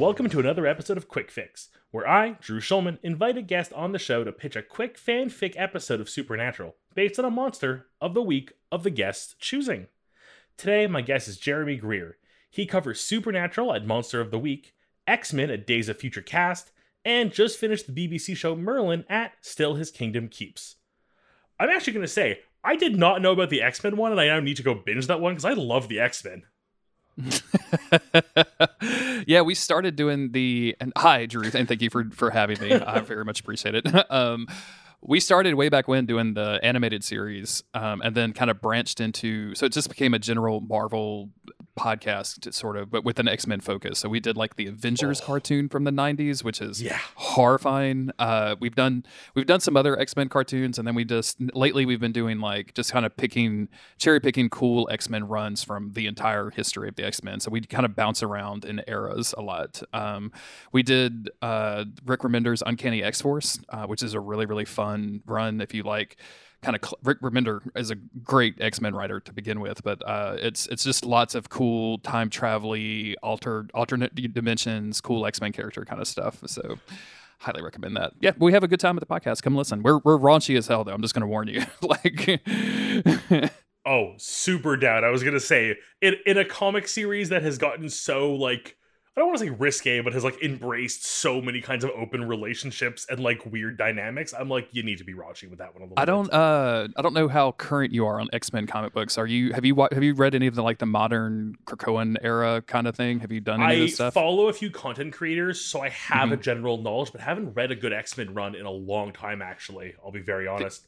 Welcome to another episode of Quick Fics, where I, Drew Schulman, invite a guest on the show to pitch a quick fanfic episode of Supernatural based on a monster of the week of the guest's choosing. Today, my guest is Jeremy Greer. He covers Supernatural at Monster of the Week, X Men at Days of Future Cast, and just finished the BBC show Merlin at Still His Kingdom Keeps. I'm actually going to say, I did not know about the X Men one, and I now need to go binge that one because I love the X Men. yeah, we started doing the and hi Drew, and thank you for for having me. I very much appreciate it. um, we started way back when doing the animated series, um, and then kind of branched into so it just became a general Marvel podcast sort of but with an x-men focus so we did like the avengers oh. cartoon from the 90s which is yeah. horrifying uh, we've done we've done some other x-men cartoons and then we just lately we've been doing like just kind of picking cherry picking cool x-men runs from the entire history of the x-men so we kind of bounce around in eras a lot um, we did uh, rick remender's uncanny x-force uh, which is a really really fun run if you like kind of Rick Remender is a great X Men writer to begin with, but uh, it's it's just lots of cool time travel altered alternate dimensions, cool X Men character kind of stuff. So highly recommend that. Yeah, we have a good time at the podcast. Come listen. We're we're raunchy as hell though. I'm just gonna warn you. like Oh, super down. I was gonna say in in a comic series that has gotten so like I don't want to say risque, but has like embraced so many kinds of open relationships and like weird dynamics. I'm like, you need to be raunchy with that one a little. I don't, uh, I don't know how current you are on X Men comic books. Are you have you have you read any of the like the modern Krakoan era kind of thing? Have you done any I of this stuff? I follow a few content creators, so I have mm-hmm. a general knowledge, but haven't read a good X Men run in a long time. Actually, I'll be very honest.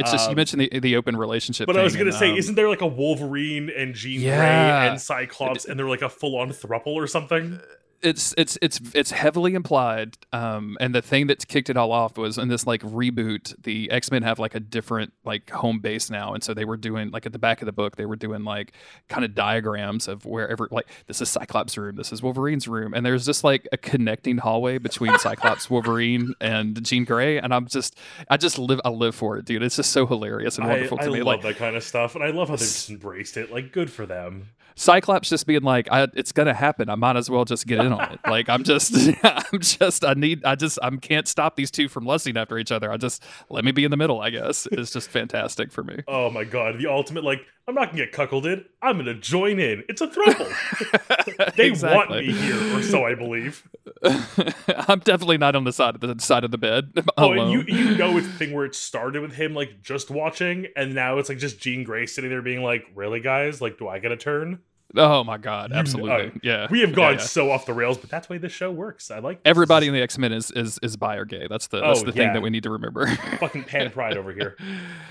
It's just um, you mentioned the the open relationship. But I was gonna and, say, um, isn't there like a Wolverine and Jean yeah. Grey and Cyclops, and they're like a full on thruple or something? It's it's it's it's heavily implied um and the thing that kicked it all off was in this like reboot the x-men have like a different like home base now and so they were doing like at the back of the book they were doing like kind of diagrams of wherever like this is cyclops room this is wolverine's room and there's just like a connecting hallway between cyclops wolverine and jean grey and i'm just i just live i live for it dude it's just so hilarious and wonderful I, to I me love like that kind of stuff and i love how they just embraced it like good for them Cyclops just being like, "It's gonna happen. I might as well just get in on it." Like I'm just, I'm just, I need, I just, I can't stop these two from lusting after each other. I just let me be in the middle. I guess it's just fantastic for me. Oh my god, the ultimate like, I'm not gonna get cuckolded. I'm gonna join in. It's a throuple. they want me here, or so I believe. I'm definitely not on the side of the side of the bed. Oh, you you know it's the thing where it started with him like just watching, and now it's like just Jean Grey sitting there being like, "Really, guys? Like, do I get a turn?" Oh my god, absolutely. Uh, yeah. We have gone yeah, yeah. so off the rails, but that's the way this show works. I like this. Everybody in the X-Men is is is bi or gay. That's the that's oh, the thing that we need to remember. Fucking pan pride over here.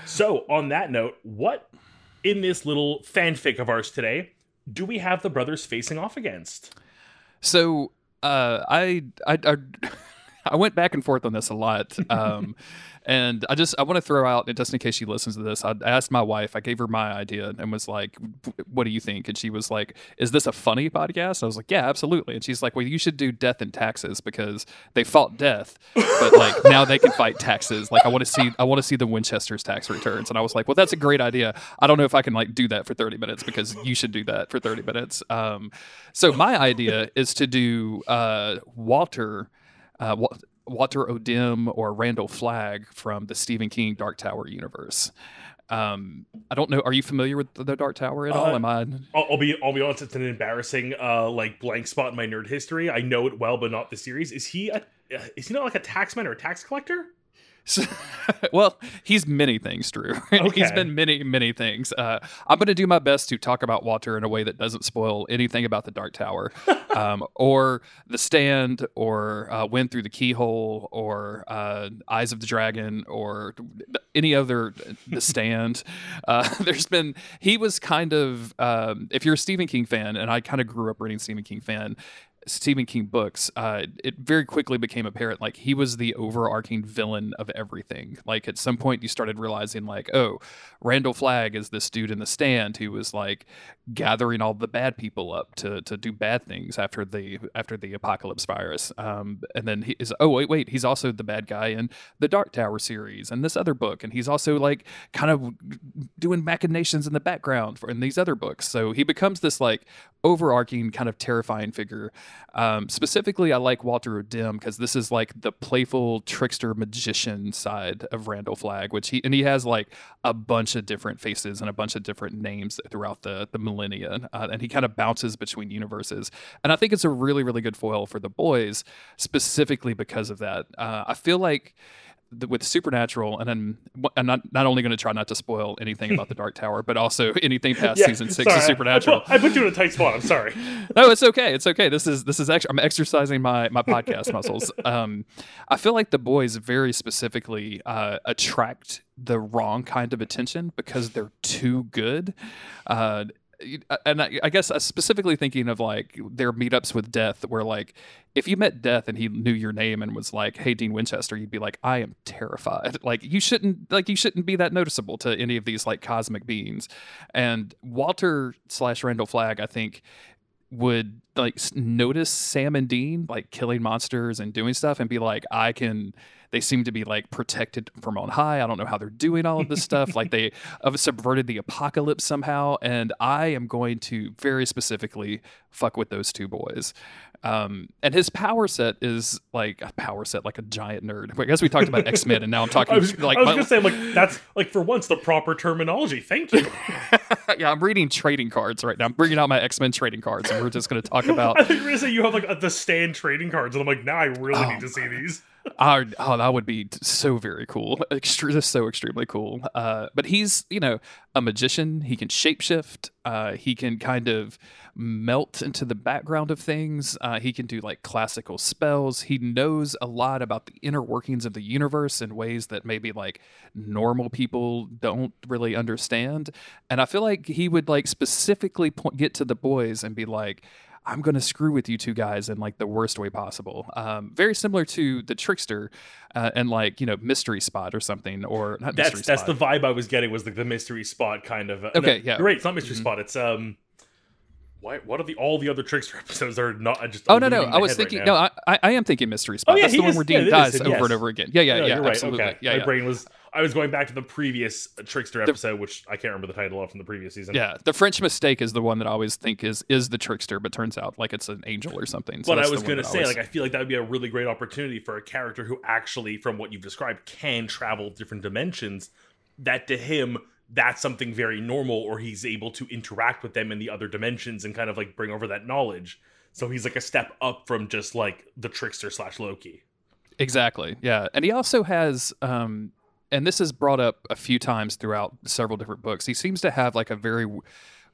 So, on that note, what in this little fanfic of ours today do we have the brothers facing off against? So, uh I I I, I went back and forth on this a lot. Um and I just I want to throw out just in case she listens to this. I asked my wife. I gave her my idea and was like, "What do you think?" And she was like, "Is this a funny podcast?" I was like, "Yeah, absolutely." And she's like, "Well, you should do death and taxes because they fought death, but like now they can fight taxes. Like I want to see I want to see the Winchester's tax returns." And I was like, "Well, that's a great idea. I don't know if I can like do that for 30 minutes because you should do that for 30 minutes." Um, so my idea is to do uh, Walter. Uh, Walter O'Dim or Randall Flagg from the Stephen King Dark Tower universe. Um, I don't know. Are you familiar with the Dark Tower at all? Uh, Am I? I'll, I'll, be. I'll be honest. It's an embarrassing, uh, like blank spot in my nerd history. I know it well, but not the series. Is he? A, is he not like a taxman or a tax collector? well, he's many things, Drew. Okay. he's been many, many things. Uh, I'm going to do my best to talk about Walter in a way that doesn't spoil anything about the Dark Tower, um, or the Stand, or uh, Wind Through the Keyhole, or uh, Eyes of the Dragon, or any other The Stand. Uh, there's been he was kind of um, if you're a Stephen King fan, and I kind of grew up reading Stephen King fan. Stephen King books, uh, it very quickly became apparent like he was the overarching villain of everything. Like at some point, you started realizing like, oh, Randall Flagg is this dude in the stand who was like gathering all the bad people up to to do bad things after the after the apocalypse virus. Um, and then he is oh wait wait he's also the bad guy in the Dark Tower series and this other book, and he's also like kind of doing machinations in the background for in these other books. So he becomes this like overarching kind of terrifying figure Um, specifically, I like Walter O'Dim because this is like the playful trickster magician side of Randall Flagg, which he and he has like a bunch of different faces and a bunch of different names throughout the the millennia, uh, and he kind of bounces between universes. And I think it's a really really good foil for the boys, specifically because of that. Uh, I feel like with Supernatural, and then I'm not not only going to try not to spoil anything about the Dark Tower, but also anything past yeah, season six sorry, of Supernatural. I, I, put you in a tight spot. I'm sorry. no, it's okay. It's okay. This is this is actually I'm exercising my my podcast muscles. Um, I feel like the boys very specifically uh, attract the wrong kind of attention because they're too good. Uh, Uh, and I, I guess uh, specifically thinking of like their meetups with Death, where like if you met Death and he knew your name and was like, "Hey, Dean Winchester," you'd be like, "I am terrified." Like you shouldn't like you shouldn't be that noticeable to any of these like cosmic beings. And Walter slash Randall Flagg, I think, would like notice Sam and Dean like killing monsters and doing stuff and be like, "I can." They seem to be like protected from on high. I don't know how they're doing all of this stuff. Like they have subverted the apocalypse somehow. And I am going to very specifically fuck with those two boys. Um, and his power set is like a power set, like a giant nerd. I guess we talked about X Men, and now I'm talking I was, like I was gonna say, I'm like that's like for once the proper terminology. Thank you. yeah, I'm reading trading cards right now. I'm bringing out my X Men trading cards, and we're just gonna talk about. I think you're gonna say you have like the stand trading cards, and I'm like, now I really oh, need to see these. oh, oh, that would be so very cool. Extre- so extremely cool. Uh, but he's, you know, a magician. He can shapeshift. Uh, he can kind of melt into the background of things. Uh, he can do like classical spells. He knows a lot about the inner workings of the universe in ways that maybe like normal people don't really understand. And I feel like he would like specifically point, get to the boys and be like, I'm going to screw with you two guys in like the worst way possible. Um, very similar to the trickster uh, and like you know mystery spot or something or not. That's that's spot. the vibe I was getting was like the mystery spot kind of. Uh, okay, no, yeah, great. It's not mystery mm-hmm. spot. It's um. Why, what are the all the other trickster episodes are not just oh no no i was thinking right no I, I am thinking mystery spot oh, yeah, that's the one where dean yeah, dies over yes. and over again yeah yeah yeah, yeah absolutely okay. yeah, my yeah. brain was I was going back to the previous Trickster episode, the, which I can't remember the title of from the previous season. Yeah, the French mistake is the one that I always think is is the Trickster, but turns out like it's an angel or something. So but I was going to say, always... like, I feel like that would be a really great opportunity for a character who actually, from what you've described, can travel different dimensions. That to him, that's something very normal, or he's able to interact with them in the other dimensions and kind of like bring over that knowledge. So he's like a step up from just like the Trickster slash Loki. Exactly. Yeah, and he also has um and this is brought up a few times throughout several different books. He seems to have like a very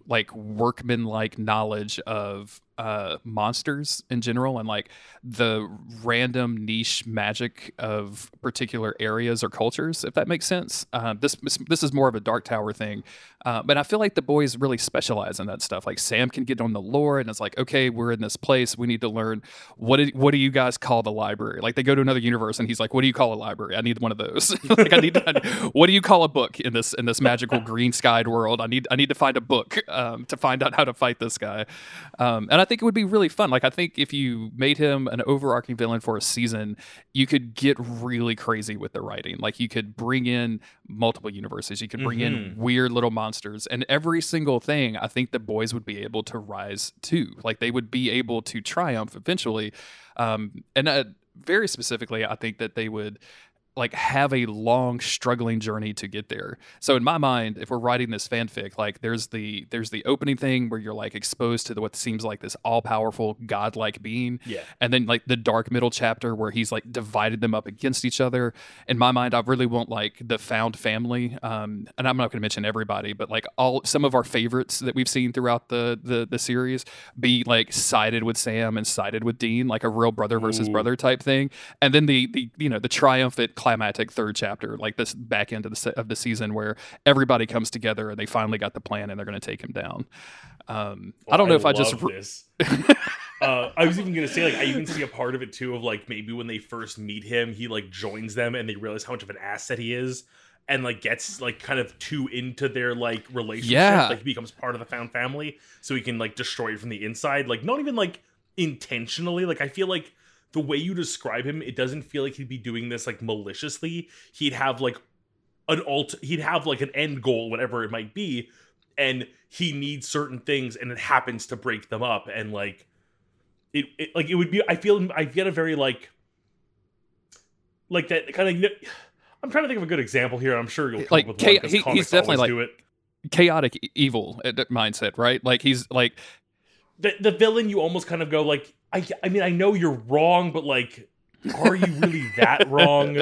like workman like knowledge of uh, monsters in general and like the random niche magic of particular areas or cultures, if that makes sense. Uh, this this is more of a Dark Tower thing, uh, but I feel like the boys really specialize in that stuff. Like Sam can get on the lore, and it's like, okay, we're in this place, we need to learn what do, what do you guys call the library? Like they go to another universe, and he's like, what do you call a library? I need one of those. like I need, to, what do you call a book in this in this magical green skied world? I need I need to find a book um, to find out how to fight this guy, um, and I think it would be really fun. Like I think if you made him an overarching villain for a season, you could get really crazy with the writing. Like you could bring in multiple universes, you could bring mm-hmm. in weird little monsters, and every single thing. I think the boys would be able to rise to. Like they would be able to triumph eventually. Um, and uh, very specifically, I think that they would like have a long struggling journey to get there. So in my mind, if we're writing this fanfic, like there's the there's the opening thing where you're like exposed to the, what seems like this all powerful godlike being, yeah, and then like the dark middle chapter where he's like divided them up against each other. In my mind, I really want like the found family, um, and I'm not going to mention everybody, but like all some of our favorites that we've seen throughout the the the series be like sided with Sam and sided with Dean, like a real brother versus Ooh. brother type thing, and then the the you know the triumphant climactic third chapter, like this back end of the se- of the season, where everybody comes together and they finally got the plan and they're going to take him down. Um, well, I don't know I if I just. this. uh, I was even gonna say like I even see a part of it too of like maybe when they first meet him, he like joins them and they realize how much of an asset he is and like gets like kind of too into their like relationship. Yeah. Like he becomes part of the found family, so he can like destroy it from the inside. Like not even like intentionally. Like I feel like the way you describe him, it doesn't feel like he'd be doing this like maliciously. He'd have like an alt he'd have like an end goal, whatever it might be, and he needs certain things and it happens to break them up and like it, it like it would be. I feel I get a very like like that kind of. I'm trying to think of a good example here. I'm sure you'll come like up with cha- one, he, he's definitely like do it. chaotic evil uh, mindset, right? Like he's like the the villain. You almost kind of go like, I I mean, I know you're wrong, but like, are you really that wrong?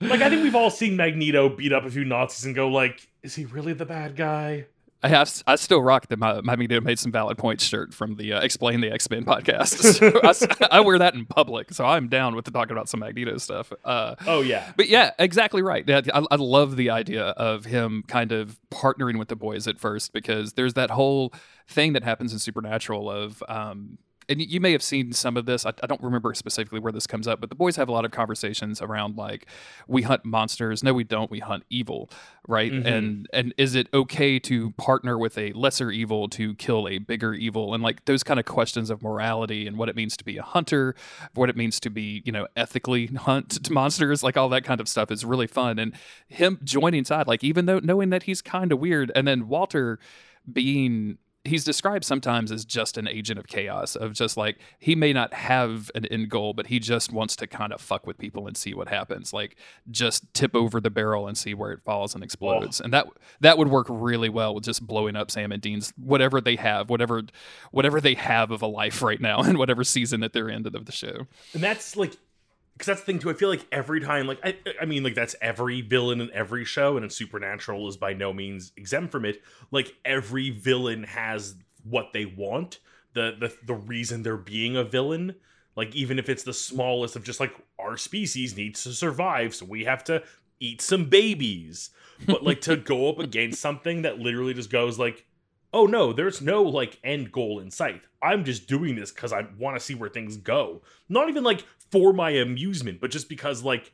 Like, I think we've all seen Magneto beat up a few Nazis and go like, is he really the bad guy? I have, I still rock the my, my Magneto made some valid points shirt from the uh, Explain the X Men podcast. So I, I, wear that in public, so I'm down with talking about some Magneto stuff. Uh, oh yeah, but yeah, exactly right. I, I love the idea of him kind of partnering with the boys at first because there's that whole thing that happens in Supernatural of um, and you may have seen some of this. I, I, don't remember specifically where this comes up, but the boys have a lot of conversations around like, we hunt monsters. No, we don't. We hunt evil, right? Mm-hmm. And and is it okay to partner with a lesser evil to kill a bigger evil? And like those kind of questions of morality and what it means to be a hunter, what it means to be, you know, ethically hunt monsters, like all that kind of stuff is really fun. And him joining side, like even though knowing that he's kind of weird, and then Walter being he's described sometimes as just an agent of chaos of just like he may not have an end goal but he just wants to kind of fuck with people and see what happens like just tip over the barrel and see where it falls and explodes oh. and that that would work really well with just blowing up sam and dean's whatever they have whatever whatever they have of a life right now and whatever season that they're in of the show and that's like because that's the thing too. I feel like every time, like I, I mean, like that's every villain in every show, and Supernatural is by no means exempt from it. Like every villain has what they want, the the the reason they're being a villain. Like even if it's the smallest of just like our species needs to survive, so we have to eat some babies. But like to go up against something that literally just goes like, oh no, there's no like end goal in sight. I'm just doing this because I want to see where things go. Not even like for my amusement, but just because like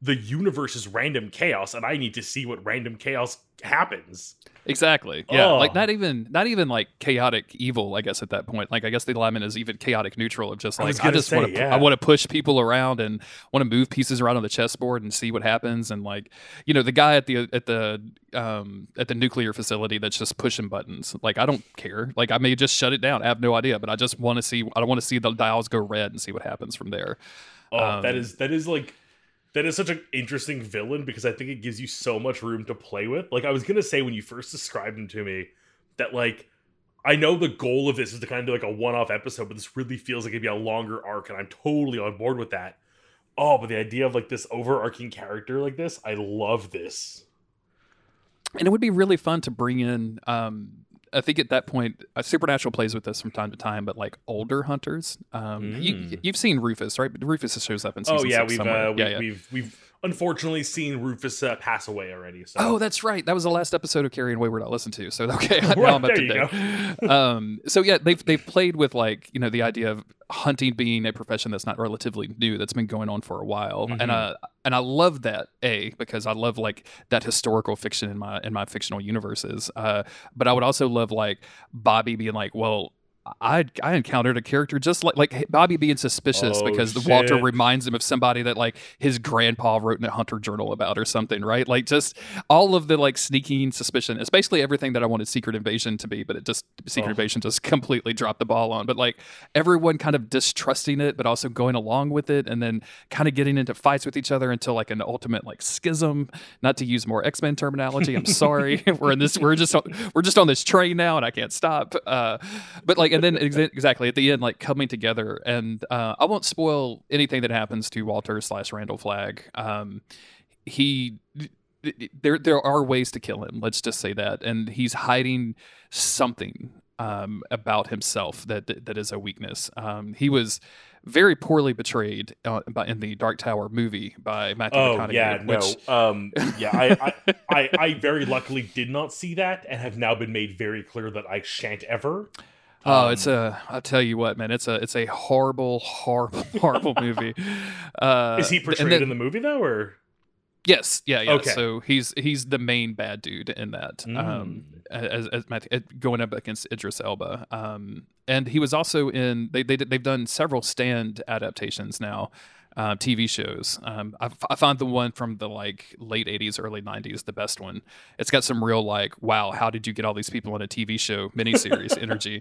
the universe is random chaos and I need to see what random chaos happens. Exactly. Yeah. Oh. Like not even not even like chaotic evil, I guess at that point. Like I guess the alignment is even chaotic neutral of just like I, I just want to yeah. I want to push people around and want to move pieces around on the chessboard and see what happens and like you know the guy at the at the um at the nuclear facility that's just pushing buttons. Like I don't care. Like I may just shut it down. I have no idea, but I just want to see I want to see the dials go red and see what happens from there. Oh, um, that is that is like that is such an interesting villain because I think it gives you so much room to play with. Like I was gonna say when you first described him to me, that like I know the goal of this is to kind of do like a one-off episode, but this really feels like it'd be a longer arc, and I'm totally on board with that. Oh, but the idea of like this overarching character like this, I love this. And it would be really fun to bring in um I think at that point, uh, Supernatural plays with this from time to time, but like older hunters, um, mm. you, have seen Rufus, right? Rufus shows up in season. Oh yeah, we've, uh, we, yeah, yeah. we've we've unfortunately seen Rufus uh, pass away already. So. Oh, that's right. That was the last episode of Carrying Wayward I listened to. So okay, now I'm up to date. um, so yeah, they've they've played with like you know the idea of hunting being a profession that's not relatively new that's been going on for a while, mm-hmm. and uh, and I love that a because I love like that historical fiction in my in my fictional universes. Uh, but I would also love like Bobby being like, well, I I encountered a character just like like Bobby being suspicious oh, because the Walter reminds him of somebody that like his grandpa wrote in a hunter journal about or something, right? Like just all of the like sneaking suspicion. It's basically everything that I wanted Secret Invasion to be, but it just Secret oh. Invasion just completely dropped the ball on. But like everyone kind of distrusting it, but also going along with it, and then kind of getting into fights with each other until like an ultimate like schism. Not to use more X Men terminology. I'm sorry. we're in this. We're just on, we're just on this train now, and I can't stop. Uh, but like and then ex- exactly at the end, like coming together. And uh, I won't spoil anything that happens to Walter slash Randall Flagg. Um, he there there are ways to kill him. Let's just say that, and he's hiding something um, about himself that that is a weakness. Um, he was very poorly betrayed uh, by, in the Dark Tower movie by Matthew oh, McConaughey. yeah, which... no, um, yeah, I, I, I, I, very luckily did not see that, and have now been made very clear that I shan't ever. Oh, um, it's a. I'll tell you what, man, it's a. It's a horrible, horrible, horrible movie. Uh, is he portrayed then, in the movie though, or? Yes, yeah, yeah. Okay. So he's he's the main bad dude in that. Mm. Um, as, as, as going up against Idris Elba. Um, and he was also in. They they they've done several stand adaptations now. Uh, TV shows. Um, I, I found the one from the like late '80s, early '90s the best one. It's got some real like, wow, how did you get all these people on a TV show miniseries energy?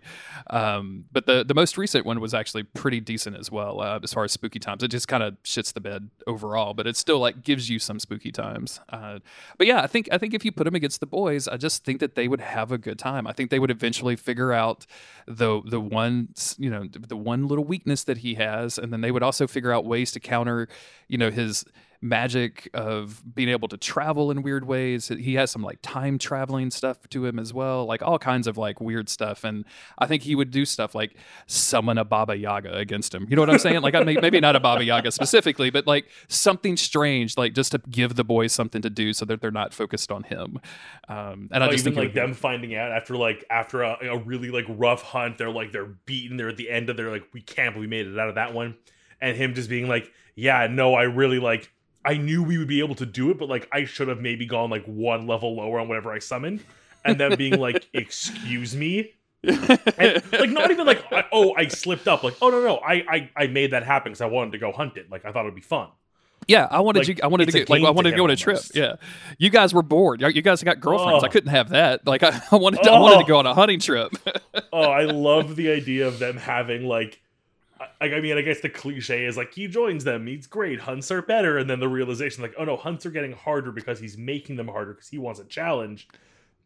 Um, but the the most recent one was actually pretty decent as well uh, as far as spooky times. It just kind of shits the bed overall, but it still like gives you some spooky times. Uh, but yeah, I think I think if you put them against the boys, I just think that they would have a good time. I think they would eventually figure out the the one you know the one little weakness that he has, and then they would also figure out ways to counter you know his magic of being able to travel in weird ways. He has some like time traveling stuff to him as well, like all kinds of like weird stuff. And I think he would do stuff like summon a Baba Yaga against him. You know what I'm saying? like I mean, maybe not a Baba Yaga specifically, but like something strange, like just to give the boys something to do so that they're not focused on him. Um, and oh, I just even think like them finding out after like after a, a really like rough hunt, they're like they're beaten. They're at the end of their like we can't we made it out of that one, and him just being like, yeah, no, I really like I knew we would be able to do it, but like I should have maybe gone like one level lower on whatever I summoned, and then being like, "Excuse me." and, like not even like oh I slipped up like oh no no I I, I made that happen because I wanted to go hunt it like I thought it'd be fun yeah, I wanted like, you. I wanted to get like I wanted to, to go on a trip. Yeah, you guys were bored. You guys got girlfriends. Oh. I couldn't have that. Like I, I wanted. To, oh. I wanted to go on a hunting trip. oh, I love the idea of them having like I, I mean, I guess the cliche is like he joins them, he's great, hunts are better, and then the realization like, oh no, hunts are getting harder because he's making them harder because he wants a challenge,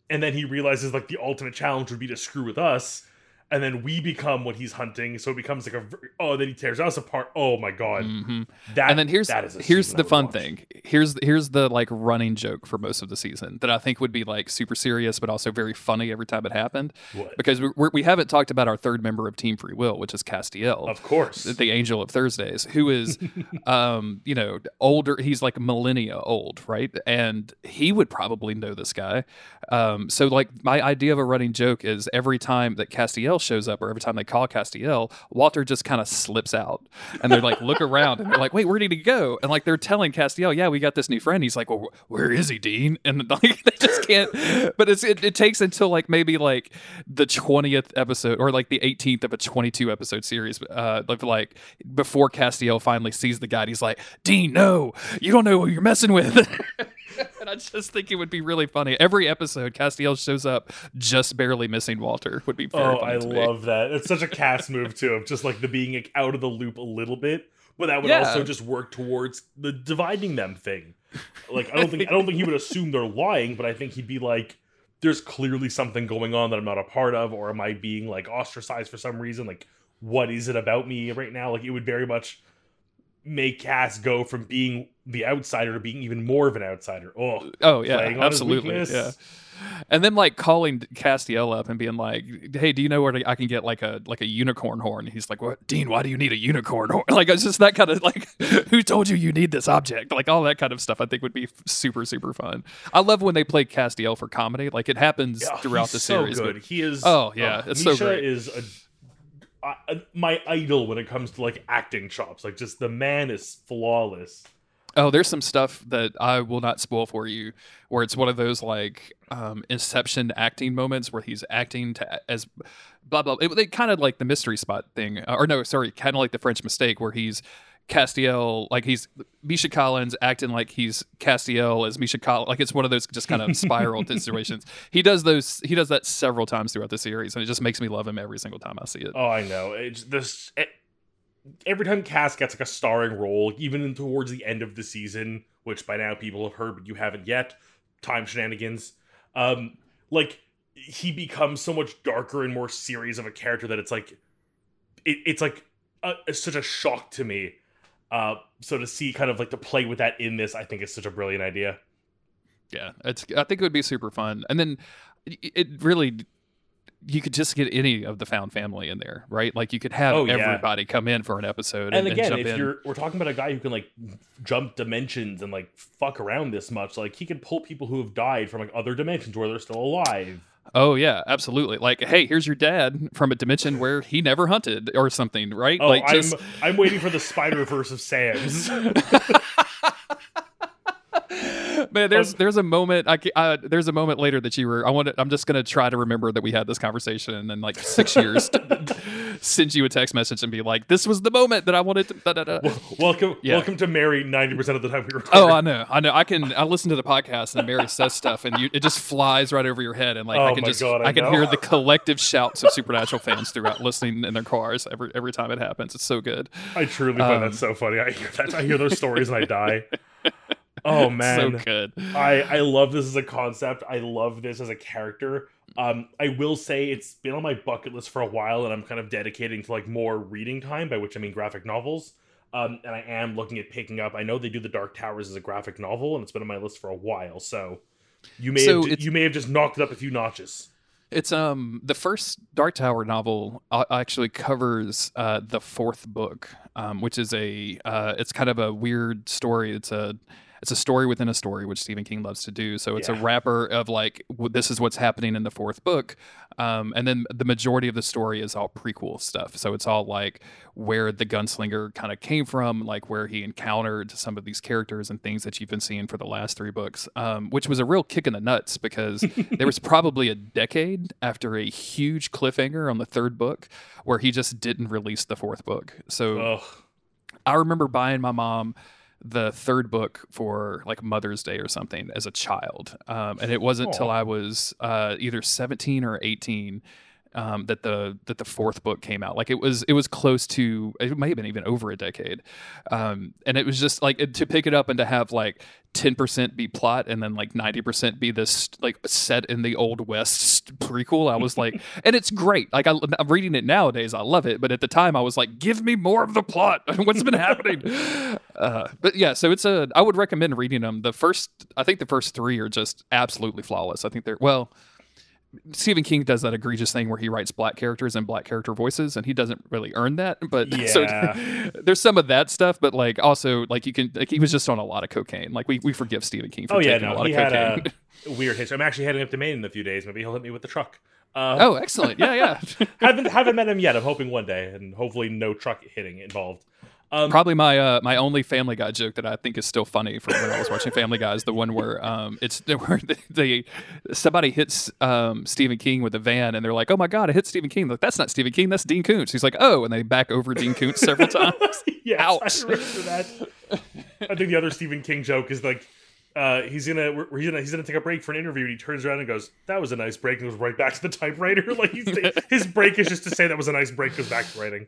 and then he realizes like the ultimate challenge would be to screw with us, and then we become what he's hunting. So it becomes like a oh, then he tears us apart. Oh my god, mm-hmm. that and then here's that is here's the fun watch. thing. Here's here's the like running joke for most of the season that I think would be like super serious, but also very funny every time it happened. What? Because we we're, we have not talked about our third member of Team Free Will, which is Castiel, of course, the Angel of Thursdays, who is, um, you know, older. He's like millennia old, right? And he would probably know this guy. Um, so like my idea of a running joke is every time that Castiel shows up, or every time they call Castiel, Walter just kind of slips out, and they're like, look around, and they're like, wait, where did he go? And like they're telling Castiel, yeah, we got this new friend. He's like, well, where is he, Dean? And like they just can't. But it's it, it takes until like maybe like the twentieth episode or like the eighteenth of a twenty-two episode series, uh, of like before Castiel finally sees the guy, he's like, Dean, no, you don't know who you're messing with. I just think it would be really funny. Every episode, Castiel shows up just barely missing Walter. Would be. oh, I love that. It's such a cast move too, of just like the being out of the loop a little bit, but that would yeah. also just work towards the dividing them thing. Like I don't think I don't think he would assume they're lying, but I think he'd be like, "There's clearly something going on that I'm not a part of, or am I being like ostracized for some reason? Like, what is it about me right now? Like, it would very much." make Cass go from being the outsider being even more of an outsider. Oh, oh yeah, absolutely, yeah. And then like calling Castiel up and being like, "Hey, do you know where to, I can get like a like a unicorn horn?" He's like, "What, Dean? Why do you need a unicorn horn?" Like it's just that kind of like, "Who told you you need this object?" Like all that kind of stuff. I think would be super super fun. I love when they play Castiel for comedy. Like it happens yeah, throughout the so series. Good. But, he is. Oh yeah, uh, it's Misha so great. Is a my idol when it comes to like acting chops. Like just the man is flawless. Oh, there's some stuff that I will not spoil for you, where it's one of those like um, Inception acting moments where he's acting to as blah blah. It, it kind of like the mystery spot thing, or no, sorry, kind of like the French Mistake, where he's Castiel, like he's Misha Collins acting like he's Castiel as Misha Collins. Like it's one of those just kind of spiral situations. He does those. He does that several times throughout the series, and it just makes me love him every single time I see it. Oh, I know. It's this. It, every time Cass gets like a starring role, even towards the end of the season, which by now people have heard, but you haven't yet. Time shenanigans. Um, like he becomes so much darker and more serious of a character that it's like, it, it's like a, such a shock to me uh, so to see kind of like to play with that in this, I think is such a brilliant idea. Yeah, it's. I think it would be super fun, and then it really you could just get any of the found family in there, right? Like you could have oh, yeah. everybody come in for an episode. And, and again, if in. you're we're talking about a guy who can like jump dimensions and like fuck around this much, like he can pull people who have died from like other dimensions where they're still alive. Oh yeah, absolutely. Like, hey, here's your dad from a dimension where he never hunted or something, right? Oh, like, just... I'm I'm waiting for the Spider Verse of Sam's. Man, there's there's a moment. I uh, there's a moment later that you were. I want. To. I'm just gonna try to remember that we had this conversation, and then like six years, send you a text message and be like, "This was the moment that I wanted to." Da, da, da. welcome, yeah. welcome to Mary. Ninety percent of the time we record. Oh, I know, I know. I can. I listen to the podcast and Mary says stuff, and you, it just flies right over your head, and like oh I can just, God, I, I can hear the collective shouts of Supernatural fans throughout listening in their cars every every time it happens. It's so good. I truly find um, that so funny. I hear that. I hear those stories and I die. Oh man, so good. I I love this as a concept. I love this as a character. Um, I will say it's been on my bucket list for a while, and I'm kind of dedicating to like more reading time, by which I mean graphic novels. Um, and I am looking at picking up. I know they do the Dark Towers as a graphic novel, and it's been on my list for a while. So you may so have, you may have just knocked it up a few notches. It's um the first Dark Tower novel uh, actually covers uh, the fourth book, um, which is a uh, it's kind of a weird story. It's a it's a story within a story, which Stephen King loves to do. So it's yeah. a wrapper of like this is what's happening in the fourth book, um, and then the majority of the story is all prequel stuff. So it's all like where the gunslinger kind of came from, like where he encountered some of these characters and things that you've been seeing for the last three books, um, which was a real kick in the nuts because there was probably a decade after a huge cliffhanger on the third book where he just didn't release the fourth book. So. Ugh. I remember buying my mom the third book for like Mother's Day or something as a child, um, and it wasn't until I was uh, either seventeen or eighteen um, that the that the fourth book came out. Like it was it was close to it might have been even over a decade, um, and it was just like to pick it up and to have like ten percent be plot and then like ninety percent be this like set in the old west prequel. I was like, and it's great. Like I, am reading it nowadays, I love it. But at the time, I was like, give me more of the plot. What's been happening? Uh, but yeah, so it's a. I would recommend reading them. The first, I think the first three are just absolutely flawless. I think they're well Stephen King does that egregious thing where he writes black characters and black character voices, and he doesn't really earn that. But yeah. so there's some of that stuff, but like also like you can like he was just on a lot of cocaine. Like we, we forgive Stephen King for oh, taking no, a lot of cocaine. A weird history. I'm actually heading up to Maine in a few days. Maybe he'll hit me with the truck. Uh, oh, excellent! Yeah, yeah. haven't haven't met him yet. I'm hoping one day, and hopefully no truck hitting involved. Um, Probably my uh, my only Family Guy joke that I think is still funny from when I was watching Family Guy is the one where um, it's where they, they somebody hits um, Stephen King with a van and they're like, "Oh my god, I hit Stephen King!" Like that's not Stephen King, that's Dean Koontz. He's like, "Oh," and they back over Dean Koontz several times. yes, Ouch. I remember that. I think the other Stephen King joke is like. Uh, he's gonna he's gonna he's gonna take a break for an interview and he turns around and goes that was a nice break and goes right back to the typewriter like his break is just to say that was a nice break goes back to writing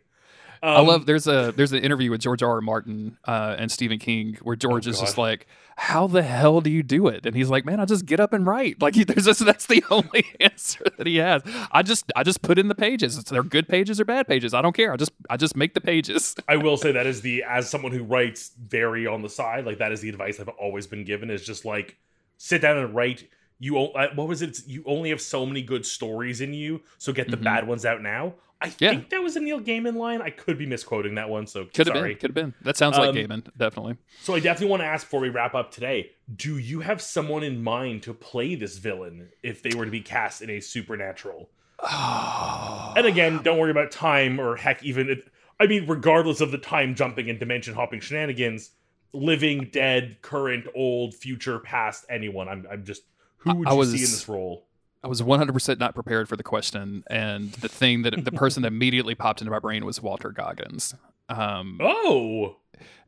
I love there's a there's an interview with George R. R. Martin uh, and Stephen King where George oh is just like, "How the hell do you do it?" And he's like, "Man, I just get up and write." Like there's just that's the only answer that he has. I just I just put in the pages. It's, they're good pages or bad pages. I don't care. I just I just make the pages. I will say that is the as someone who writes very on the side, like that is the advice I've always been given. Is just like sit down and write you uh, what was it? You only have so many good stories in you, so get the mm-hmm. bad ones out now. I yeah. think that was a Neil Gaiman line. I could be misquoting that one, so could have been. Could have been. That sounds like um, Gaiman, definitely. So I definitely want to ask before we wrap up today: Do you have someone in mind to play this villain if they were to be cast in a supernatural? and again, don't worry about time or heck, even. I mean, regardless of the time jumping and dimension hopping shenanigans, living, dead, current, old, future, past, anyone. I'm, I'm just who would you was, see in this role? I was 100% not prepared for the question, and the thing that the person that immediately popped into my brain was Walter Goggins. Um, oh,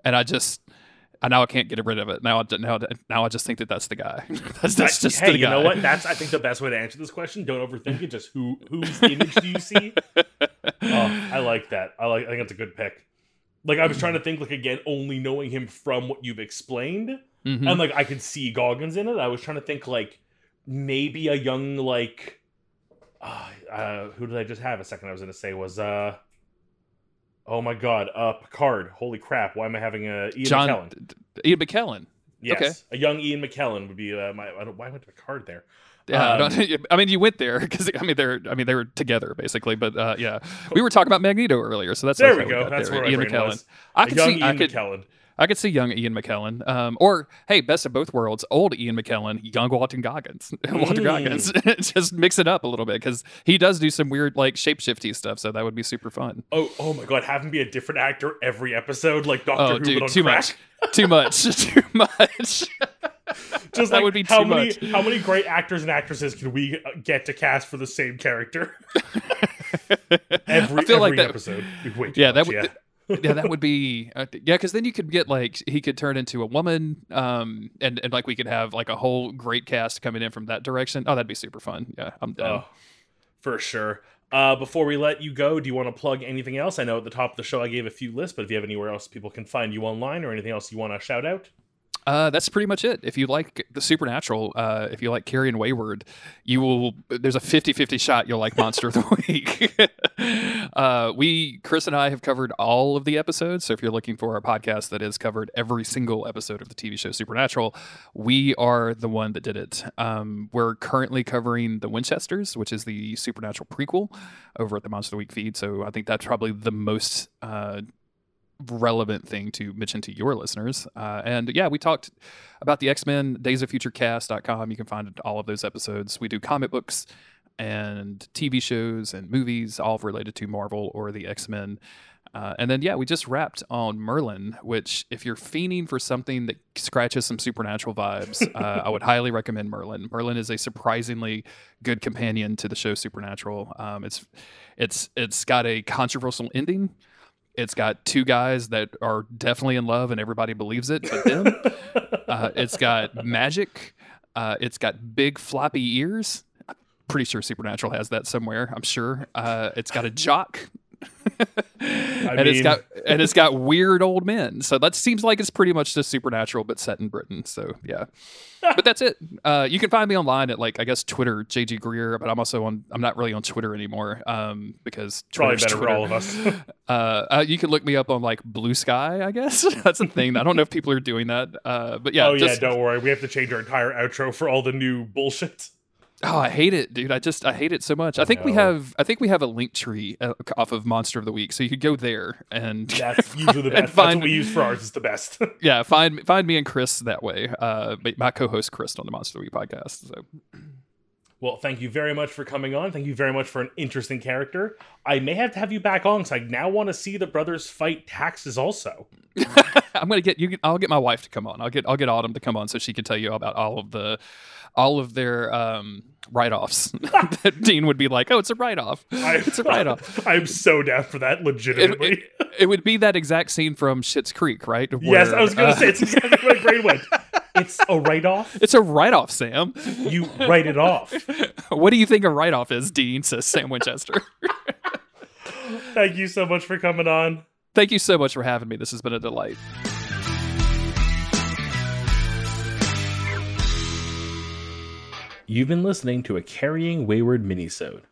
and I just, I now I can't get rid of it. Now, I, now, now I just think that that's the guy. that's, that's just hey, the guy. you know what? That's I think the best way to answer this question. Don't overthink it. Just who whose image do you see? oh, I like that. I like. I think that's a good pick. Like I was trying to think, like again, only knowing him from what you've explained, mm-hmm. and like I could see Goggins in it. I was trying to think like maybe a young like uh, uh, who did I just have a second I was gonna say was uh oh my god uh Picard holy crap why am I having a Ian John McKellen Ian McKellen yes okay. a young Ian McKellen would be uh, my I don't, why went to Picard there yeah, um, I mean, you went there because I mean they're I mean they were together basically, but uh, yeah, we were talking about Magneto earlier, so that's there we go. That's there. where Ian McKellen. Was. I could see Ian I could, McKellen. I could see young Ian McKellen, um, or hey, best of both worlds, old Ian McKellen, young Walter Goggins, Walter mm. Goggins. Just mix it up a little bit because he does do some weird like shapeshifty stuff, so that would be super fun. Oh, oh my god, have him be a different actor every episode, like Doctor oh, Who, dude, too crack. much, too much, too much. Just that like would be how many much. how many great actors and actresses can we uh, get to cast for the same character? every every like that, episode. yeah, much, that would. Yeah yeah, that would be uh, yeah, because then you could get like he could turn into a woman, um, and and like we could have like a whole great cast coming in from that direction. Oh, that'd be super fun. Yeah, I'm down. Oh, for sure. Uh, before we let you go, do you want to plug anything else? I know at the top of the show I gave a few lists, but if you have anywhere else people can find you online or anything else you want to shout out? Uh, that's pretty much it. If you like the supernatural, uh, if you like Carrying Wayward, you will. There's a 50-50 shot you'll like Monster of the Week. uh, we, Chris and I, have covered all of the episodes. So if you're looking for a podcast that has covered every single episode of the TV show Supernatural, we are the one that did it. Um, we're currently covering the Winchesters, which is the Supernatural prequel, over at the Monster of the Week feed. So I think that's probably the most uh, relevant thing to mention to your listeners. Uh, and yeah, we talked about the X Men, Days of Future Cast.com. You can find all of those episodes. We do comic books and TV shows and movies, all related to Marvel or the X Men. Uh, and then, yeah, we just wrapped on Merlin, which, if you're fiending for something that scratches some supernatural vibes, uh, I would highly recommend Merlin. Merlin is a surprisingly good companion to the show Supernatural. Um, it's it's it's got a controversial ending, it's got two guys that are definitely in love and everybody believes it but them. uh, it's got magic. Uh, it's got big floppy ears. I'm pretty sure Supernatural has that somewhere. I'm sure. Uh, it's got a jock and mean... it's got and it's got weird old men. So that seems like it's pretty much just supernatural, but set in Britain. So yeah, but that's it. Uh, you can find me online at like I guess Twitter, JG Greer, but I'm also on. I'm not really on Twitter anymore um, because probably better Twitter. for all of us. uh, uh, you can look me up on like Blue Sky. I guess that's a thing. I don't know if people are doing that, uh, but yeah. Oh just... yeah, don't worry. We have to change our entire outro for all the new bullshit. Oh, I hate it, dude. I just I hate it so much. I think we have I think we have a link tree uh, off of Monster of the Week, so you could go there and that's usually the best. Find, that's what we use for ours. Is the best. yeah, find find me and Chris that way. Uh, my co-host Chris on the Monster of the Week podcast. So. Well, thank you very much for coming on. Thank you very much for an interesting character. I may have to have you back on because I now want to see the brothers fight taxes also. I'm gonna get you. I'll get my wife to come on. I'll get I'll get Autumn to come on so she can tell you about all of the all of their um, write-offs that Dean would be like, "Oh, it's a write-off. It's a write-off." I'm so down for that. Legitimately, it, it, it, would be that exact scene from Schitt's Creek, right? Where, yes, I was going to uh, say it's exactly what my brain went. It's a write-off. It's a write-off, Sam. You write it off. what do you think a write-off is, Dean? Says Sam Winchester. Thank you so much for coming on. Thank you so much for having me. This has been a delight. You've been listening to a Carrying Wayward minisode.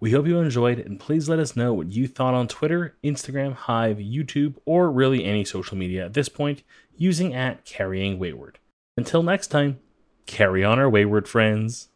We hope you enjoyed, and please let us know what you thought on Twitter, Instagram, Hive, YouTube, or really any social media at this point using at Carrying Wayward. Until next time, carry on our wayward friends.